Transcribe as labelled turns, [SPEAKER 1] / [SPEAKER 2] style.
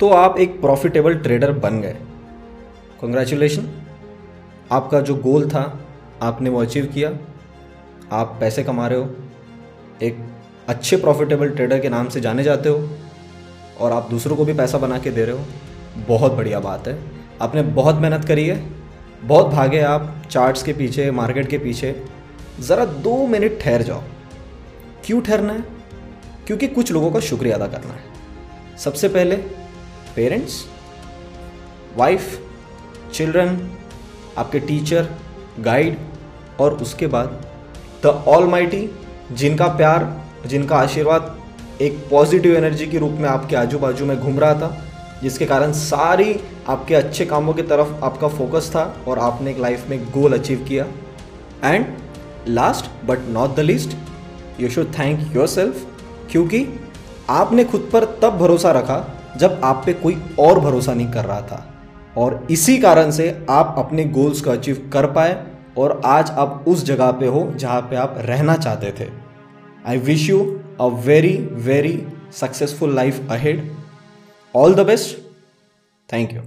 [SPEAKER 1] तो आप एक प्रॉफिटेबल ट्रेडर बन गए। कंग्रेचुलेशन आपका जो गोल था, आपने वो अचीव किया। आप पैसे कमा रहे हो। एक अच्छे प्रॉफिटेबल ट्रेडर के नाम से जाने जाते हो और आप दूसरों को भी पैसा बना के दे रहे हो। बहुत बढ़िया बात है। आपने बहुत मेहनत करी है। बहुत भागे आप चार्ट्स के पीछे मार्केट के पीछे। ज़रा दो मिनट ठहर जाओ। क्यों ठहरना है? क्योंकि कुछ लोगों का शुक्रिया अदा करना है। सबसे पहले पेरेंट्स वाइफ चिल्ड्रन आपके टीचर गाइड और उसके बाद द ऑल माइटी जिनका प्यार, जिनका आशीर्वाद एक पॉजिटिव एनर्जी के रूप में आपके आजू बाजू में घूम रहा था, जिसके कारण सारी आपके अच्छे कामों की तरफ़ आपका फोकस था और आपने एक लाइफ में गोल अचीव किया। And last but not the least you should thank yourself क्योंकि आपने खुद पर तब भरोसा रखा जब आप पे कोई और भरोसा नहीं कर रहा था। और इसी कारण से आप अपने गोल्स को अचीव कर पाए और आज आप उस जगह पे हो जहाँ पे आप रहना चाहते थे। I wish you a very very successful life ahead all the best thank you